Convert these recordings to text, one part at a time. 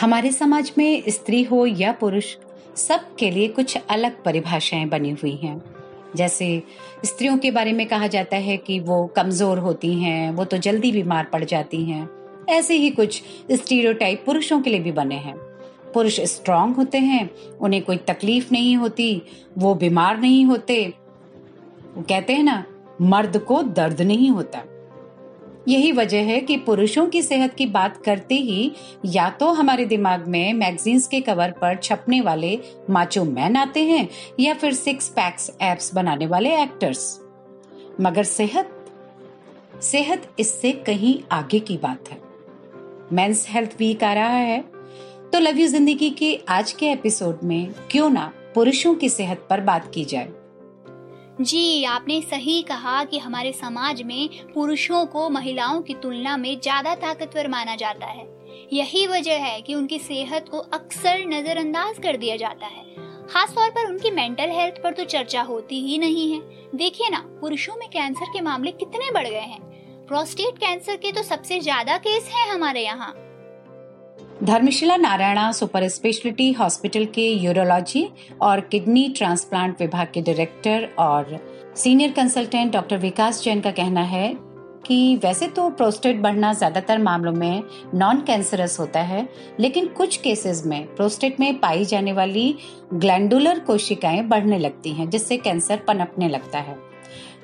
हमारे समाज में स्त्री हो या पुरुष, सबके लिए कुछ अलग परिभाषाएँ बनी हुई हैं। जैसे स्त्रियों के बारे में कहा जाता है कि वो कमज़ोर होती हैं, वो तो जल्दी बीमार पड़ जाती हैं। ऐसे ही कुछ स्टीरियोटाइप पुरुषों के लिए भी बने हैं। पुरुष स्ट्रांग होते हैं, उन्हें कोई तकलीफ़ नहीं होती, वो बीमार नहीं होते। कहते हैं ना, मर्द को दर्द नहीं होता। यही वजह है कि पुरुषों की सेहत की बात करते ही या तो हमारे दिमाग में मैगजीन्स के कवर पर छपने वाले माचो मैन आते हैं या फिर सिक्स पैक्स एप्स बनाने वाले एक्टर्स मगर सेहत सेहत इससे कहीं आगे की बात है। मेंस हेल्थ वीक आ रहा है। तो लव यू ज़िंदगी के आज के एपिसोड में क्यों ना पुरुषों की सेहत पर बात की जाए। जी, आपने सही कहा कि हमारे समाज में पुरुषों को महिलाओं की तुलना में ज़्यादा ताकतवर माना जाता है। यही वजह है कि उनकी सेहत को अक्सर नजरअंदाज कर दिया जाता है। खास तौर पर उनकी मेंटल हेल्थ पर तो चर्चा होती ही नहीं है। देखिए ना, पुरुषों में कैंसर के मामले कितने बढ़ गए हैं। प्रोस्टेट कैंसर के तो सबसे ज़्यादा केस हैं हमारे यहाँ। Dharamshila Narayana super speciality hospital के यूरोलॉजी और किडनी ट्रांसप्लांट विभाग के डायरेक्टर और senior consultant doctor Vikas Jain का कहना है कि वैसे तो प्रोस्टेट बढ़ना ज़्यादातर मामलों में नॉन कैंसरस होता है, लेकिन कुछ केसेस में प्रोस्टेट में पाई जाने वाली ग्लैंडुलर कोशिकाएँ बढ़ने लगती हैं, जिससे कैंसर पनपने लगता है।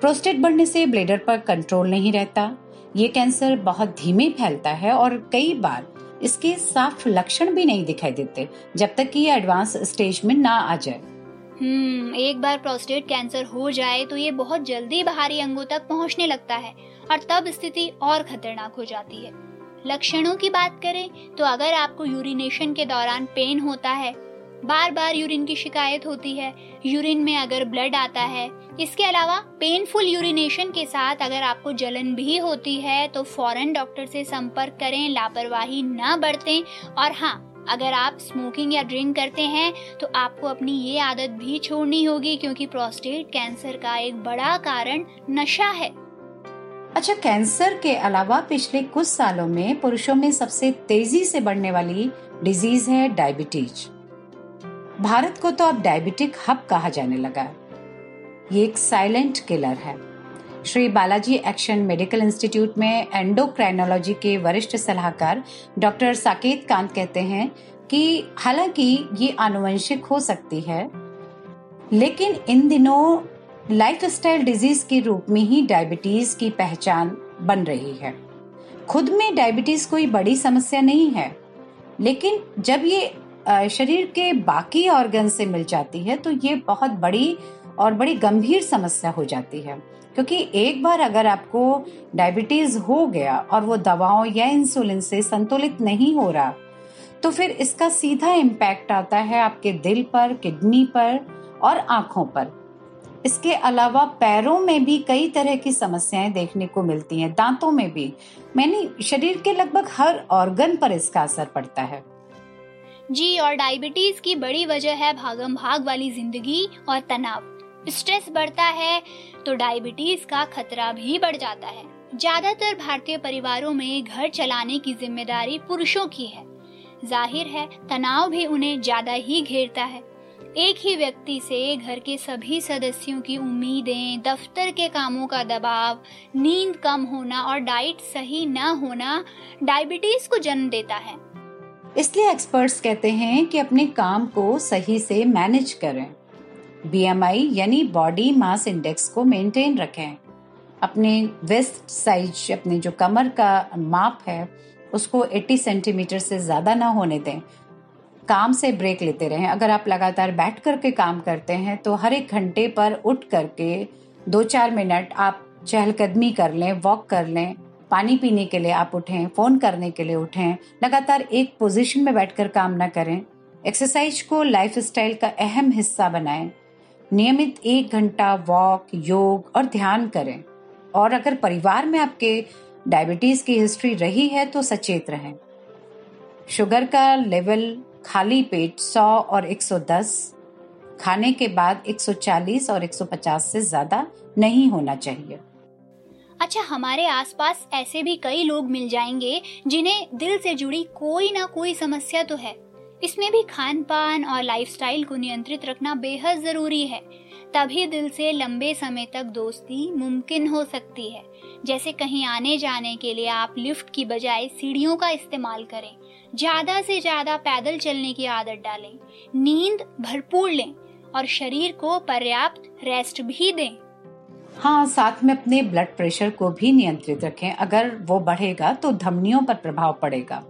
प्रोस्टेट बढ़ने से ब्लेडर पर कंट्रोल नहीं रहता। ये कैंसर बहुत धीमे फैलता है और कई बार इसके साफ़ लक्षण भी नहीं दिखाई देते, जब तक कि ये एडवांस स्टेज में ना आ जाए। हम्म एक बार प्रोस्टेट कैंसर हो जाए तो ये बहुत जल्दी बाहरी अंगों तक पहुँचने लगता है और तब स्थिति और खतरनाक हो जाती है। लक्षणों की बात करें तो अगर आपको यूरिनेशन के दौरान पेन होता है बार बार यूरिन की शिकायत होती है। यूरिन में अगर ब्लड आता है, इसके अलावा पेनफुल यूरिनेशन के साथ अगर आपको जलन भी होती है तो फ़ौरन डॉक्टर से संपर्क करें, लापरवाही न बरतें। और हाँ अगर आप स्मोकिंग या ड्रिंक करते हैं तो आपको अपनी ये आदत भी छोड़नी होगी, क्योंकि प्रोस्टेट कैंसर का एक बड़ा कारण नशा है। अच्छा कैंसर के अलावा पिछले कुछ सालों में पुरुषों में सबसे तेज़ी से बढ़ने वाली डिज़ीज़ है डायबिटीज़ भारत को तो अब डायबिटिक हब कहा जाने लगा। ये एक साइलेंट किलर है। Shri Balaji action medical institute में एंडोक्राइनोलॉजी के वरिष्ठ सलाहकार डॉक्टर साकेत कांत कहते हैं कि हालाँकि ये आनुवंशिक हो सकती है, लेकिन इन दिनों लाइफस्टाइल डिज़ीज़ के रूप में ही डायबिटीज़ की पहचान बन रही है। खुद में डायबिटीज़ कोई बड़ी समस्या नहीं है, लेकिन जब ये शरीर के बाकी ऑर्गन से मिल जाती है तो ये बहुत बड़ी और बड़ी गंभीर समस्या हो जाती है। क्योंकि एक बार अगर आपको डायबिटीज़ हो गया और वो दवाओं या इंसुलिन से संतुलित नहीं हो रहा तो फिर इसका सीधा इम्पैक्ट आता है आपके दिल पर किडनी पर और आँखों पर। इसके अलावा पैरों में भी कई तरह की समस्याएँ देखने को मिलती हैं, दांतों में भी। मैंने शरीर के लगभग हर ऑर्गन पर इसका असर पड़ता है। जी, और डायबिटीज़ की बड़ी वजह है भागम भाग वाली ज़िंदगी और तनाव। स्ट्रेस बढ़ता है तो डायबिटीज़ का खतरा भी बढ़ जाता है। ज़्यादातर भारतीय परिवारों में घर चलाने की ज़िम्मेदारी पुरुषों की है। ज़ाहिर है, तनाव भी उन्हें ज़्यादा ही घेरता है। एक ही व्यक्ति से घर के सभी सदस्यों की उम्मीदें, दफ्तर के कामों का दबाव, नींद कम होना और डाइट सही न होना डायबिटीज़ को जन्म देता है। इसलिए एक्सपर्ट्स कहते हैं कि अपने काम को सही से मैनेज करें। बीएमआई यानी बॉडी मास इंडेक्स को मेंटेन रखें। अपने वेस्ट साइज़ अपने जो कमर का माप है, उसको 80 सेंटीमीटर से ज़्यादा ना होने दें। काम से ब्रेक लेते रहें। अगर आप लगातार बैठ करके काम करते हैं तो हर एक घंटे पर उठ करके दो चार मिनट आप चहलकदमी कर लें वॉक कर लें। पानी पीने के लिए आप उठें, फ़ोन करने के लिए उठें, लगातार एक पोजीशन में बैठकर काम ना करें। एक्सरसाइज को लाइफ स्टाइल का अहम हिस्सा बनाएँ। नियमित एक घंटा वॉक योग और ध्यान करें। और अगर परिवार में आपके डायबिटीज़ की हिस्ट्री रही है तो सचेत रहें। शुगर का लेवल खाली पेट 100 और 110 खाने के बाद 140 और 150 से ज़्यादा नहीं होना चाहिए। अच्छा हमारे आसपास ऐसे भी कई लोग मिल जाएँगे जिन्हें दिल से जुड़ी कोई ना कोई समस्या तो है। इसमें भी खान पान और लाइफस्टाइल को नियंत्रित रखना बेहद ज़रूरी है। तभी दिल से लंबे समय तक दोस्ती मुमकिन हो सकती है। जैसे कहीं आने जाने के लिए आप लिफ्ट की बजाय सीढ़ियों का इस्तेमाल करें। ज़्यादा से ज़्यादा पैदल चलने की आदत डालें। नींद भरपूर लें और शरीर को पर्याप्त रेस्ट भी दें। हाँ साथ में अपने ब्लड प्रेशर को भी नियंत्रित रखें। अगर वो बढ़ेगा तो धमनियों पर प्रभाव पड़ेगा।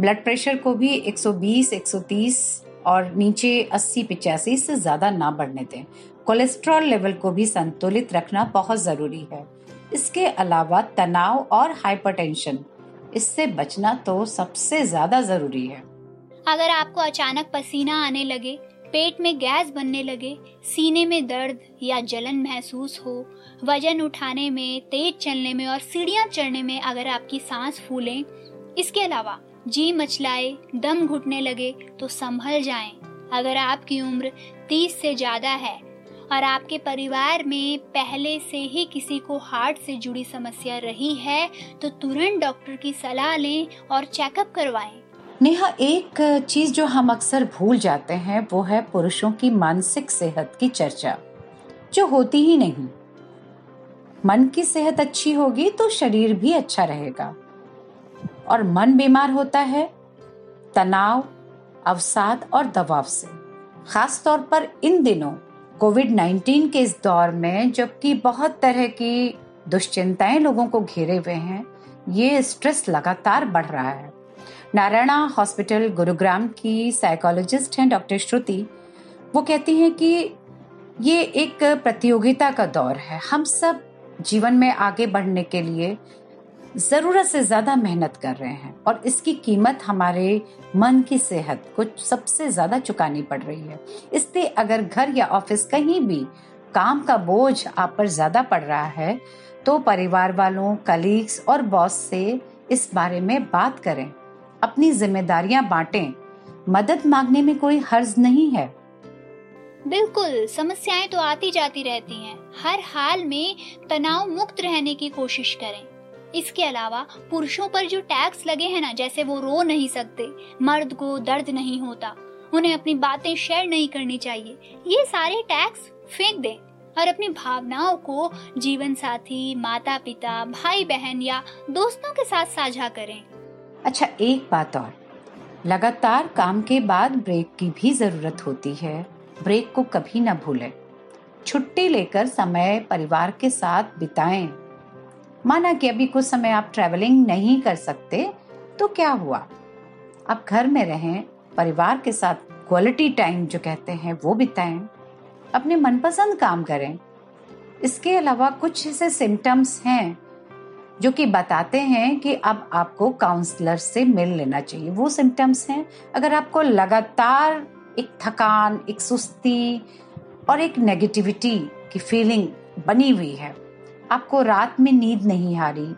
ब्लड प्रेशर को भी 120, 130 और नीचे 80 पिचासी से ज़्यादा ना बढ़ने दें। कोलेस्ट्रॉल लेवल को भी संतुलित रखना बहुत ज़रूरी है। इसके अलावा तनाव और हाइपरटेंशन इससे बचना तो सबसे ज़्यादा ज़रूरी है। अगर आपको अचानक पसीना आने लगे पेट में गैस बनने लगे, सीने में दर्द या जलन महसूस हो, वज़न उठाने में, तेज चलने में और सीढ़ियाँ चढ़ने में अगर आपकी सांस फूले, इसके अलावा जी मचलाए, दम घुटने लगे तो संभल जाएँ। अगर आपकी उम्र 30 से ज़्यादा है और आपके परिवार में पहले से ही किसी को हार्ट से जुड़ी समस्या रही है तो तुरंत डॉक्टर की सलाह लें और चेकअप करवाएँ। नेहा, एक चीज़ जो हम अक्सर भूल जाते हैं, वो है पुरुषों की मानसिक सेहत की चर्चा, जो होती ही नहीं। मन की सेहत अच्छी होगी तो शरीर भी अच्छा रहेगा। और मन बीमार होता है, तनाव, अवसाद और दबाव से। खास तौर पर इन दिनों कोविड 19 के इस दौर में, जबकि बहुत तरह की दुश्चिंताएँ लोगों को घेरे हुए हैं, ये स्ट्रेस लगातार बढ़ रहा है। नारायणा हॉस्पिटल, गुरुग्राम की साइकोलॉजिस्ट हैं डॉक्टर श्रुति। वो कहती हैं कि ये एक प्रतियोगिता का दौर है। हम सब जीवन में आगे बढ़ने के लिए ज़रूरत से ज़्यादा मेहनत कर रहे हैं और इसकी कीमत हमारे मन की सेहत को सबसे ज़्यादा चुकानी पड़ रही है। इसलिए अगर घर या ऑफ़िस कहीं भी काम का बोझ आप पर ज़्यादा पड़ रहा है तो परिवार वालों कलीग्स और बॉस से इस बारे में बात करें। अपनी जिम्मेदारियाँ बांटें। मदद मांगने में कोई हर्ज नहीं है। बिल्कुल, समस्याएँ तो आती जाती रहती हैं। हर हाल में तनाव मुक्त रहने की कोशिश करें। इसके अलावा पुरुषों पर जो टैक्स लगे हैं ना, जैसे वो रो नहीं सकते, मर्द को दर्द नहीं होता, उन्हें अपनी बातें शेयर नहीं करनी चाहिए, ये सारे टैक्स फेंक दें और अपनी भावनाओं को जीवन साथी माता पिता भाई बहन या दोस्तों के साथ साझा करें। अच्छा एक बात और। लगातार काम के बाद ब्रेक की भी ज़रूरत होती है। ब्रेक को कभी ना भूलें। छुट्टी लेकर समय परिवार के साथ बिताएँ। माना कि अभी कुछ समय आप ट्रेवलिंग नहीं कर सकते तो क्या हुआ? आप घर में रहें, परिवार के साथ क्वालिटी टाइम जो कहते हैं, वो बिताएँ। अपने मनपसंद काम करें। इसके अलावा कुछ ऐसे सिम्टम्स हैं जो कि बताते हैं कि अब आपको काउंसलर से मिल लेना चाहिए। वो सिम्टम्स हैं। अगर आपको लगातार एक थकान, एक सुस्ती और एक नेगेटिविटी की फीलिंग बनी हुई है, आपको रात में नींद नहीं आ रही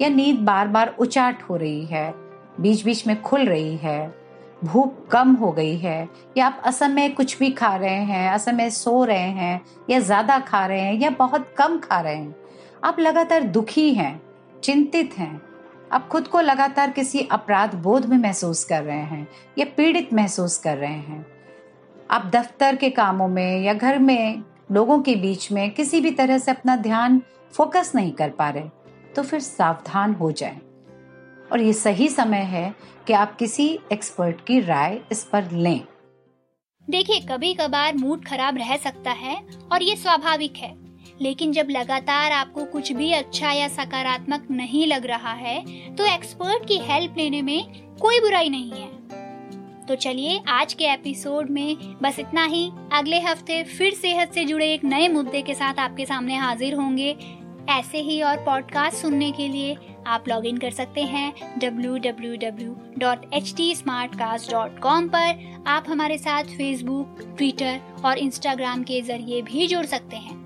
या नींद बार बार उचाट हो रही है बीच बीच में खुल रही है, भूख कम हो गई है, या आप असमय कुछ भी खा रहे हैं, असमय सो रहे हैं, या ज़्यादा खा रहे हैं, या बहुत कम खा रहे हैं, आप लगातार दुखी हैं चिंतित हैं। आप खुद को लगातार किसी अपराध बोध में महसूस कर रहे हैं या पीड़ित महसूस कर रहे हैं। आप दफ्तर के कामों में या घर में लोगों के बीच में किसी भी तरह से अपना ध्यान फोकस नहीं कर पा रहे तो फिर सावधान हो जाएँ। और ये सही समय है कि आप किसी एक्सपर्ट की राय इस पर लें। देखिए कभी कभार मूड खराब रह सकता है और ये स्वाभाविक है। लेकिन जब लगातार आपको कुछ भी अच्छा या सकारात्मक नहीं लग रहा है तो एक्सपर्ट की हेल्प लेने में कोई बुराई नहीं है। तो चलिए आज के एपिसोड में बस इतना ही। अगले हफ़्ते फिर सेहत से जुड़े एक नए मुद्दे के साथ आपके सामने हाजिर होंगे। ऐसे ही और पॉडकास्ट सुनने के लिए आप लॉग इन कर सकते हैं www.htsmartcast.com पर। आप हमारे साथ फेसबुक ट्विटर और इंस्टाग्राम के ज़रिए भी जुड़ सकते हैं।